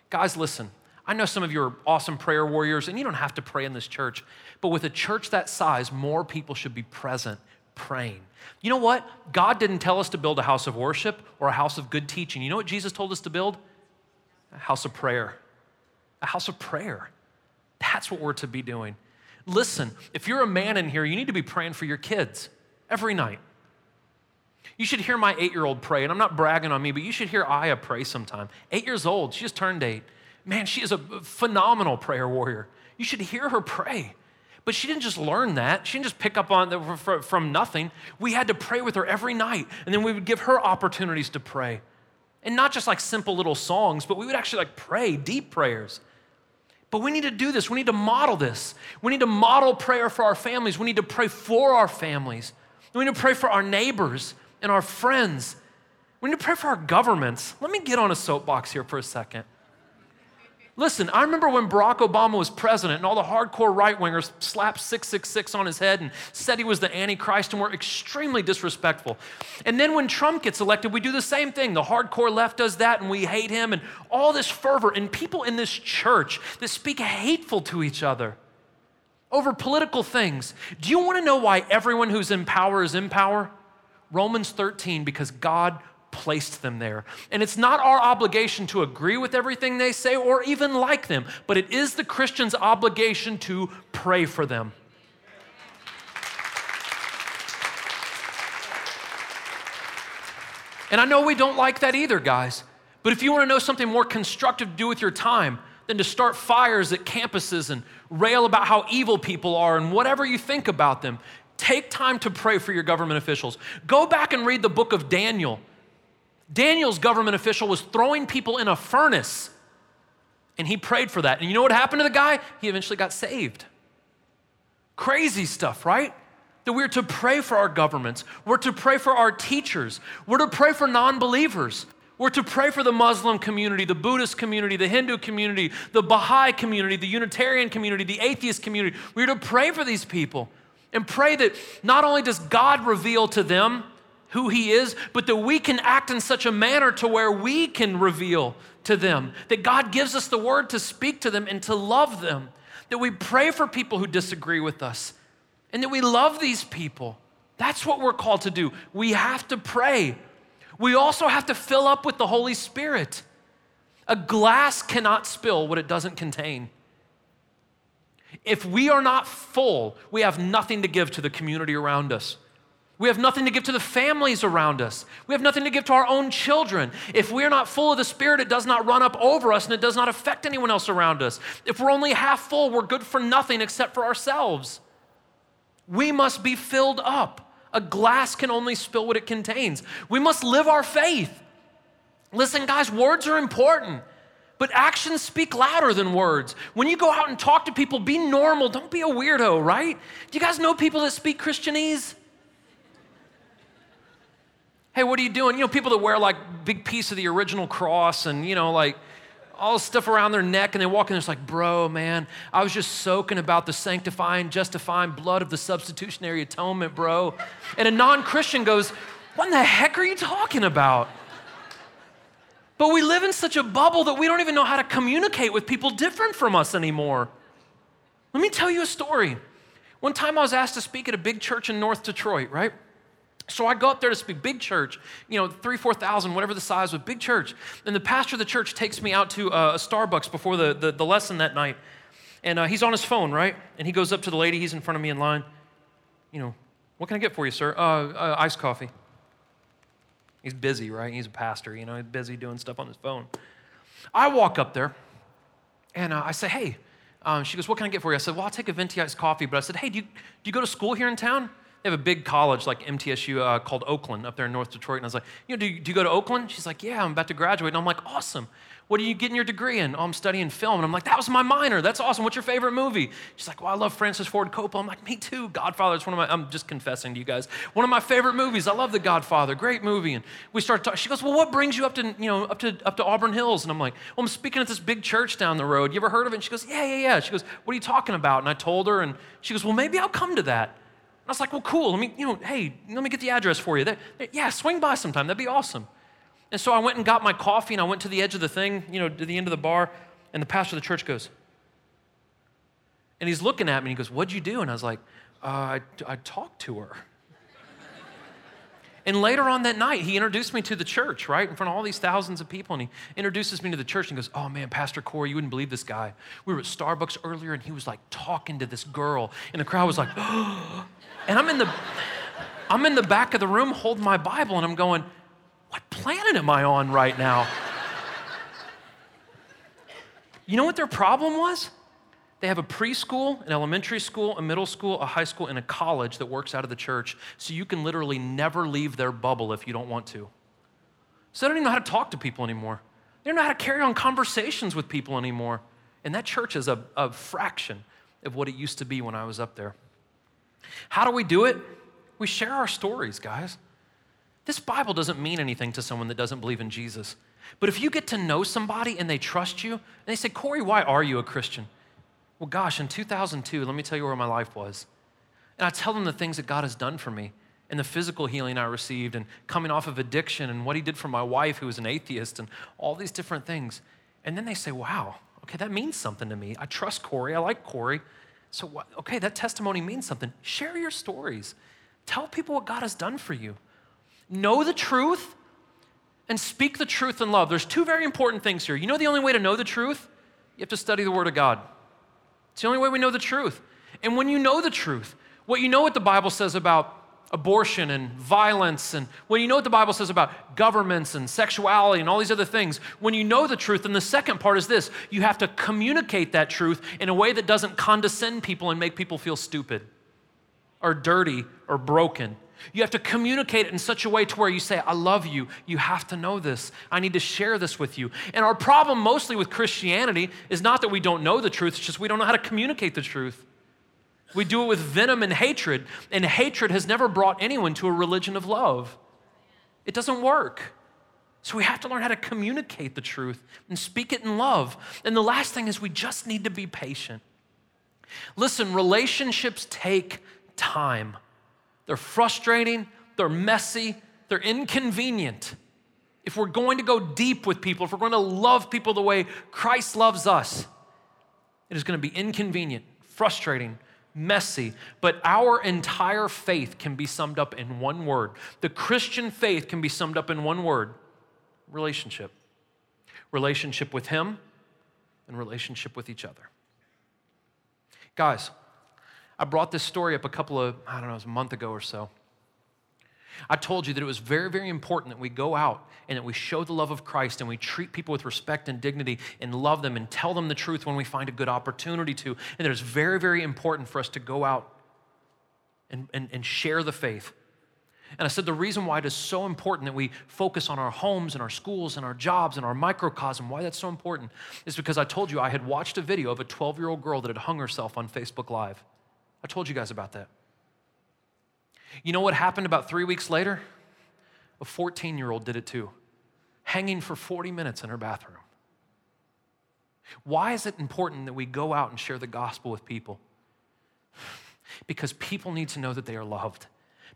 Guys, listen, I know some of you are awesome prayer warriors, and you don't have to pray in this church, but with a church that size, more people should be present praying. You know what? God didn't tell us to build a house of worship or a house of good teaching. You know what Jesus told us to build? A house of prayer. A house of prayer. That's what we're to be doing. Listen, if you're a man in here, you need to be praying for your kids every night. You should hear my eight year old pray, and I'm not bragging on me, but you should hear Aya pray sometime. Eight years old, she just turned eight. Man, she is a phenomenal prayer warrior. You should hear her pray. But she didn't just learn that. She didn't just pick up on the, from nothing. We had to pray with her every night, and then we would give her opportunities to pray. And not just like simple little songs, but we would actually like pray, deep prayers. But we need to do this. We need to model this. We need to model prayer for our families. We need to pray for our families. We need to pray for our neighbors and our friends. We need to pray for our governments. Let me get on a soapbox here for a second. Listen, I remember when Barack Obama was president and all the hardcore right wingers slapped 666 on his head and said he was the Antichrist and were extremely disrespectful. And then when Trump gets elected, we do the same thing. The hardcore left does that and we hate him and all this fervor. And people in this church that speak hateful to each other over political things. Do you want to know why everyone who's in power is in power? Romans 13 because God placed them there. And it's not our obligation to agree with everything they say or even like them, but it is the Christian's obligation to pray for them. And I know we don't like that either, guys. But if you want to know something more constructive to do with your time than to start fires at campuses and rail about how evil people are and whatever you think about them, Take time to pray for your government officials. Go back and read the book of Daniel. Daniel's government official was throwing people in a furnace, and he prayed for that. And you know what happened to the guy? He eventually got saved. Crazy stuff, right? That we're to pray for our governments, we're to pray for our teachers, we're to pray for non believers. We're to pray for the Muslim community, the Buddhist community, the Hindu community, the Baha'i community, the Unitarian community, the atheist community. We're to pray for these people and pray that not only does God reveal to them who He is, but that we can act in such a manner to where we can reveal to them, that God gives us the word to speak to them and to love them, that we pray for people who disagree with us, and that we love these people. That's what we're called to do. We have to pray. We also have to fill up with the Holy Spirit. A glass cannot spill what it doesn't contain. If we are not full, we have nothing to give to the community around us. We have nothing to give to the families around us. We have nothing to give to our own children. If we're not full of the Spirit, it does not run up over us and it does not affect anyone else around us. If we're only half full, we're good for nothing except for ourselves. We must be filled up. A glass can only spill what it contains. We must live our faith. Listen, guys, words are important, but actions speak louder than words. When you go out and talk to people, be normal. Don't be a weirdo, right? Do you guys know people that speak Christianese? Hey, what are you doing? You know, people that wear like big piece of the original cross and, you know, like all stuff around their neck and they walk in there, it's like, bro, man, I was just soaking about the sanctifying, justifying blood of the substitutionary atonement, bro. And a non Christian goes, What in the heck are you talking about? But we live in such a bubble that we don't even know how to communicate with people different from us anymore. Let me tell you a story. One time I was asked to speak at a big church in North Detroit, right? So I go up there to speak, big church, you know, three, 4,000, whatever the size was, big church. And the pastor of the church takes me out to uh, a Starbucks before the, the, the, lesson that night. And uh, he's on his phone, right? And he goes up to the lady, he's in front of me in line. You know, what can I get for you, sir? Uh, uh, iced coffee. He's busy, right? He's a pastor, you know, he's busy doing stuff on his phone. I walk up there and uh, I say, hey, um, she goes, what can I get for you? I said, well, I'll take a venti iced coffee. But I said, hey, do you, do you go to school here in town? They have a big college like MTSU uh, called Oakland up there in North Detroit. And I was like, you know, do you, do you go to Oakland? She's like, yeah, I'm about to graduate. And I'm like, awesome. What are you getting your degree in? Oh, I'm studying film. And I'm like, that was my minor. That's awesome. What's your favorite movie? She's like, well, I love Francis Ford Coppola. I'm like, me too. Godfather. It's one of my, I'm just confessing to you guys. One of my favorite movies. I love The Godfather. Great movie. And we start talking. She goes, well, what brings you up to, you know, up to, up to Auburn Hills? And I'm like, well, I'm speaking at this big church down the road. You ever heard of it? And she goes, yeah, yeah, yeah. She goes, what are you talking about? And I told her, and she goes, well, maybe I'll come to that. I was like, well, cool. Let me, you know, hey, let me get the address for you. They, they, yeah, swing by sometime. That'd be awesome. And so I went and got my coffee and I went to the edge of the thing, you know, to the end of the bar. And the pastor of the church goes, and he's looking at me and he goes, What'd you do? And I was like, uh, I, I talked to her. And later on that night, he introduced me to the church, right, in front of all these thousands of people. And he introduces me to the church and goes, Oh man, Pastor Corey, you wouldn't believe this guy. We were at Starbucks earlier and he was like talking to this girl. And the crowd was like, oh. (gasps) And I'm in the I'm in the back of the room holding my Bible and I'm going, what planet am I on right now? you know what their problem was? They have a preschool, an elementary school, a middle school, a high school, and a college that works out of the church. So you can literally never leave their bubble if you don't want to. So they don't even know how to talk to people anymore. They don't know how to carry on conversations with people anymore. And that church is a, a fraction of what it used to be when I was up there. How do we do it? We share our stories, guys. This Bible doesn't mean anything to someone that doesn't believe in Jesus. But if you get to know somebody and they trust you, and they say, Corey, why are you a Christian? Well, gosh, in 2002, let me tell you where my life was. And I tell them the things that God has done for me and the physical healing I received and coming off of addiction and what He did for my wife who was an atheist and all these different things. And then they say, wow, okay, that means something to me. I trust Corey. I like Corey. So, okay, that testimony means something. Share your stories. Tell people what God has done for you. Know the truth and speak the truth in love. There's two very important things here. You know the only way to know the truth? You have to study the Word of God. It's the only way we know the truth. And when you know the truth, what you know what the Bible says about abortion and violence, and when you know what the Bible says about governments and sexuality and all these other things, when you know the truth, then the second part is this you have to communicate that truth in a way that doesn't condescend people and make people feel stupid or dirty or broken. You have to communicate it in such a way to where you say, I love you. You have to know this. I need to share this with you. And our problem mostly with Christianity is not that we don't know the truth, it's just we don't know how to communicate the truth. We do it with venom and hatred, and hatred has never brought anyone to a religion of love. It doesn't work. So we have to learn how to communicate the truth and speak it in love. And the last thing is we just need to be patient. Listen, relationships take time. They're frustrating, they're messy, they're inconvenient. If we're going to go deep with people, if we're going to love people the way Christ loves us, it is going to be inconvenient, frustrating, messy, but our entire faith can be summed up in one word. The Christian faith can be summed up in one word relationship. Relationship with Him and relationship with each other. Guys, I brought this story up a couple of, I don't know, it was a month ago or so. I told you that it was very, very important that we go out and that we show the love of Christ and we treat people with respect and dignity and love them and tell them the truth when we find a good opportunity to. And that it's very, very important for us to go out and, and, and share the faith. And I said the reason why it is so important that we focus on our homes and our schools and our jobs and our microcosm, why that's so important, is because I told you I had watched a video of a 12 year old girl that had hung herself on Facebook Live. I told you guys about that. You know what happened about three weeks later? A 14 year old did it too, hanging for 40 minutes in her bathroom. Why is it important that we go out and share the gospel with people? Because people need to know that they are loved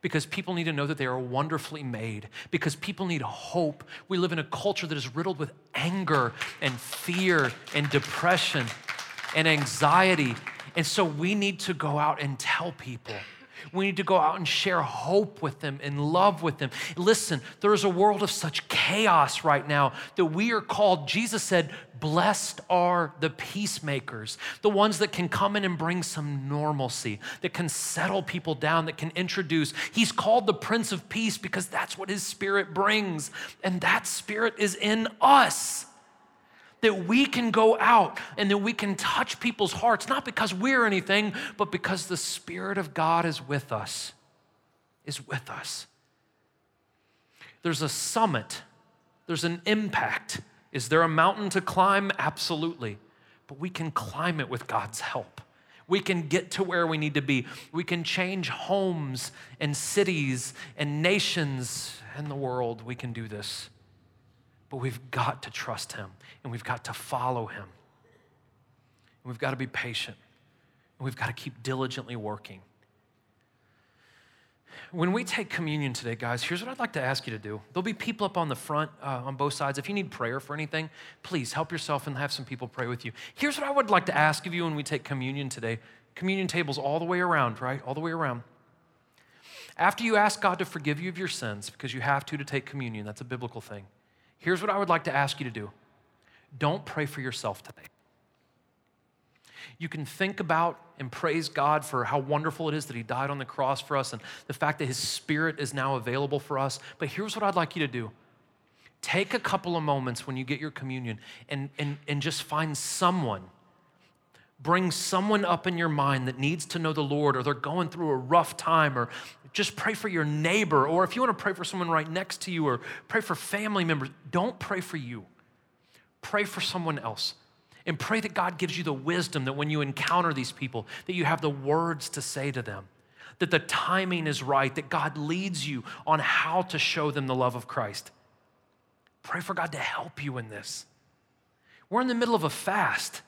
because people need to know that they are wonderfully made, because people need hope. We live in a culture that is riddled with anger and fear and depression and anxiety. And so we need to go out and tell people. We need to go out and share hope with them and love with them. Listen, there is a world of such chaos right now that we are called, Jesus said, blessed are the peacemakers, the ones that can come in and bring some normalcy, that can settle people down, that can introduce. He's called the Prince of Peace because that's what his spirit brings. And that spirit is in us that we can go out and that we can touch people's hearts, not because we're anything, but because the Spirit of God is with us, is with us. There's a summit, there's an impact. Is there a mountain to climb? Absolutely. But we can climb it with God's help. We can get to where we need to be. We can change homes and cities and nations and the world. We can do this. But we've got to trust Him and we've got to follow Him. And we've got to be patient and we've got to keep diligently working. When we take communion today, guys, here's what I'd like to ask you to do. There'll be people up on the front, uh, on both sides. If you need prayer for anything, please help yourself and have some people pray with you. Here's what I would like to ask of you when we take communion today communion tables all the way around, right? All the way around. After you ask God to forgive you of your sins, because you have to to take communion, that's a biblical thing. Here's what I would like to ask you to do don't pray for yourself today. You can think about and praise God for how wonderful it is that He died on the cross for us and the fact that His Spirit is now available for us. But here's what I'd like you to do take a couple of moments when you get your communion and, and, and just find someone. Bring someone up in your mind that needs to know the Lord or they're going through a rough time or just pray for your neighbor, or if you want to pray for someone right next to you, or pray for family members, don't pray for you. Pray for someone else. And pray that God gives you the wisdom that when you encounter these people, that you have the words to say to them, that the timing is right, that God leads you on how to show them the love of Christ. Pray for God to help you in this. We're in the middle of a fast.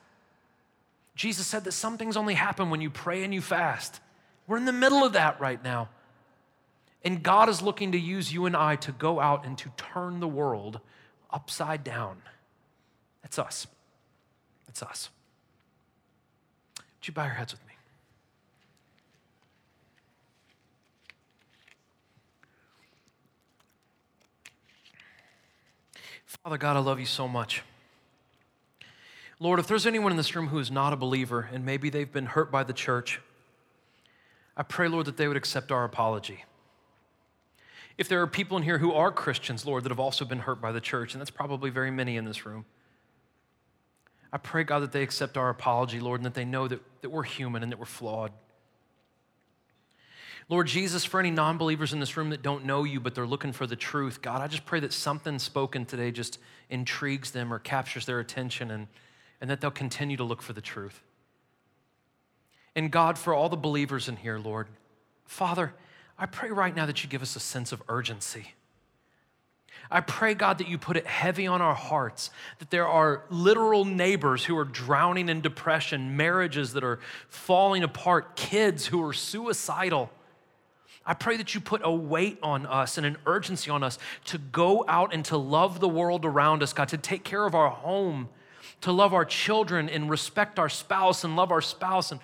Jesus said that some things only happen when you pray and you fast. We're in the middle of that right now. And God is looking to use you and I to go out and to turn the world upside down. That's us. That's us. Would you bow your heads with me? Father God, I love you so much. Lord, if there's anyone in this room who is not a believer and maybe they've been hurt by the church, I pray, Lord, that they would accept our apology. If there are people in here who are Christians, Lord, that have also been hurt by the church, and that's probably very many in this room, I pray, God, that they accept our apology, Lord, and that they know that, that we're human and that we're flawed. Lord Jesus, for any non believers in this room that don't know you, but they're looking for the truth, God, I just pray that something spoken today just intrigues them or captures their attention and, and that they'll continue to look for the truth. And God, for all the believers in here, Lord, Father, I pray right now that you give us a sense of urgency. I pray, God, that you put it heavy on our hearts, that there are literal neighbors who are drowning in depression, marriages that are falling apart, kids who are suicidal. I pray that you put a weight on us and an urgency on us to go out and to love the world around us, God, to take care of our home, to love our children and respect our spouse and love our spouse and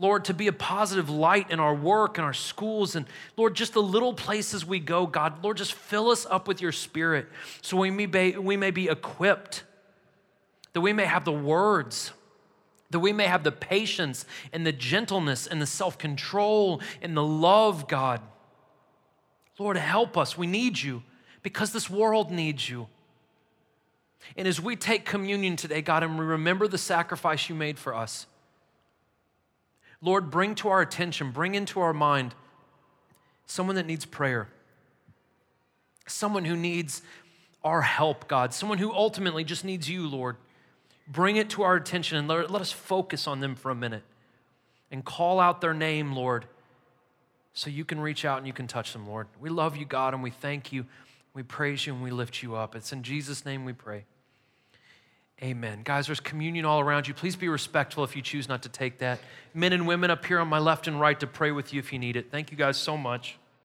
Lord, to be a positive light in our work and our schools. And Lord, just the little places we go, God, Lord, just fill us up with your spirit so we may be, we may be equipped, that we may have the words, that we may have the patience and the gentleness and the self control and the love, God. Lord, help us. We need you because this world needs you. And as we take communion today, God, and we remember the sacrifice you made for us, Lord, bring to our attention, bring into our mind someone that needs prayer, someone who needs our help, God, someone who ultimately just needs you, Lord. Bring it to our attention and let, let us focus on them for a minute and call out their name, Lord, so you can reach out and you can touch them, Lord. We love you, God, and we thank you. We praise you and we lift you up. It's in Jesus' name we pray. Amen. Guys, there's communion all around you. Please be respectful if you choose not to take that. Men and women up here on my left and right to pray with you if you need it. Thank you guys so much.